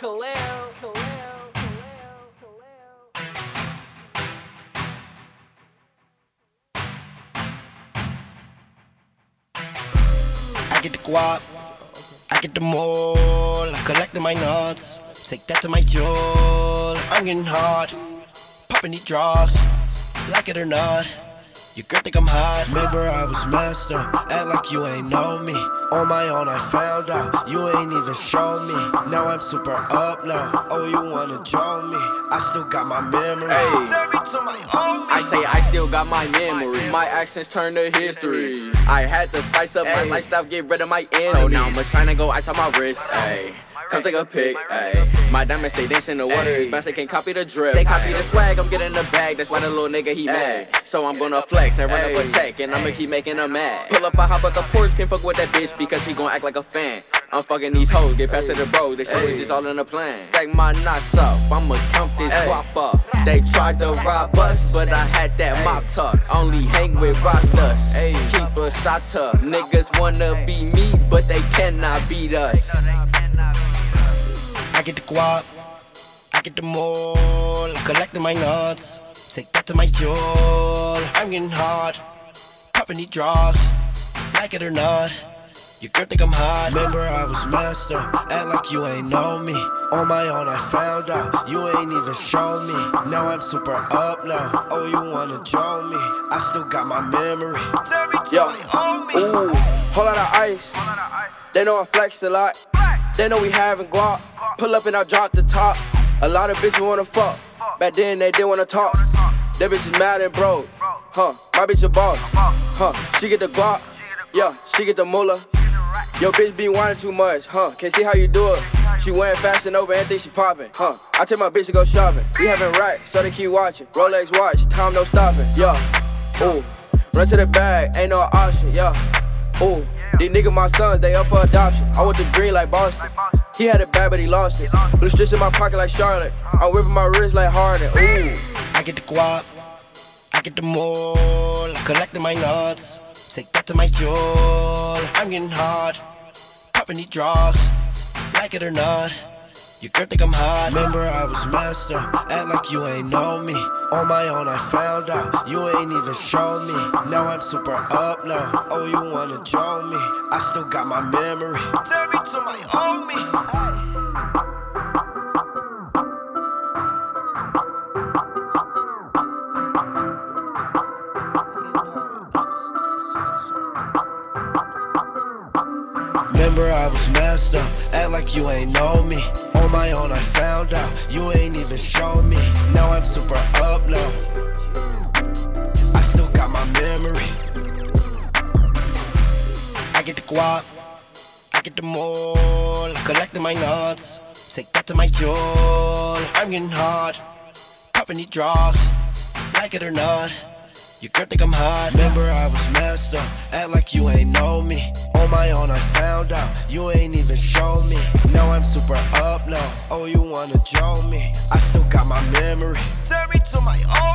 Khalil, Khalil. I get the guap, I get the mole. I'm collecting my nuts, take that to my jewel. I'm getting hard, popping these draws, like it or not. Your girl think I'm hot. Remember I was messed up, act like you ain't know me. On my own I found out, you ain't even show me. Now I'm super up now. Oh, you wanna draw me? I still got my memory. Hey. Tell me to my homie. I say I still got my memory. My actions turn to history. I had to spice up my lifestyle, get rid of my enemies. So now I'm trying to go ice on my wrist. Ay. Come take a pic. Ay. My diamonds stay dancing in the water. His best they can't copy the drip. They copy the swag. I'm getting the bag. That's why the little nigga he mad. So I'm gonna flex and run up a check, and I'ma keep making them mad. Pull up, I hop up the porch, can't fuck with that bitch because she gon' act like a fan. I'm fucking these hoes, get past to the bros. They show it's just all in the plan. Stack my knots up, I'ma count this guap up. They tried to rob us, but I had that mop tuck. Only hang with rosters, keep a shot tuck. Niggas wanna be me, but they cannot beat us. I get the guap, I get the mole. I'm collecting my nuts, take that to my jewel. I'm getting hard, popping these draws, like it or not. Your girl think I'm hot. Remember I was messed up, act like you ain't know me. On my own I found out, you ain't even show me. Now I'm super up now. Oh, you wanna draw me? I still got my memory. Tell me to Yo. my homie. Ooh, whole lot of ice. They know I flex a lot. They know we having guap. Pull up and I drop the top. A lot of bitches wanna fuck. Back then they didn't wanna talk. That bitch is mad and broke. Huh, my bitch a boss. Huh, she get the guap. Yeah, she get the moolah. Yo, bitch be whining too much, huh? Can't see how you do it. She wearing fashion over and think she popping, huh? I tell my bitch to go shopping. We having racks, so they keep watching. Rolex watch, time no stopping, yeah. Ooh, run to the bag, ain't no option, yeah. Ooh, these niggas my sons, they up for adoption. I want the green like Boston. He had it bad, but he lost it. Blue strips in my pocket like Charlotte. I'm whipping my wrist like Harden. Ooh. I get the guap, I get the mole. Collecting my nuts, take that to my jewel. I'm getting hard, popping these draws, like it or not. Your girl think I'm hot. Remember I was messed up, act like you ain't know me. On my own I found out, you ain't even show me. Now I'm super up now. Oh, you wanna draw me? I still got my memory. Tell me to my homie. Remember I was messed up, act like you ain't know me. On my own I found out, you ain't even show me. Now I'm super up now. I still got my memory. I get the guap, I get the mole. Collecting my nuts, take that to my jewel. I'm getting hard, popping these draws, like it or not. Your girl think I'm hot. Remember I was messed up, act like you ain't know me. On my own I found out, you ain't even show me. Now I'm super up now. Oh, you wanna draw me? I still got my memory. Tell me to my homie.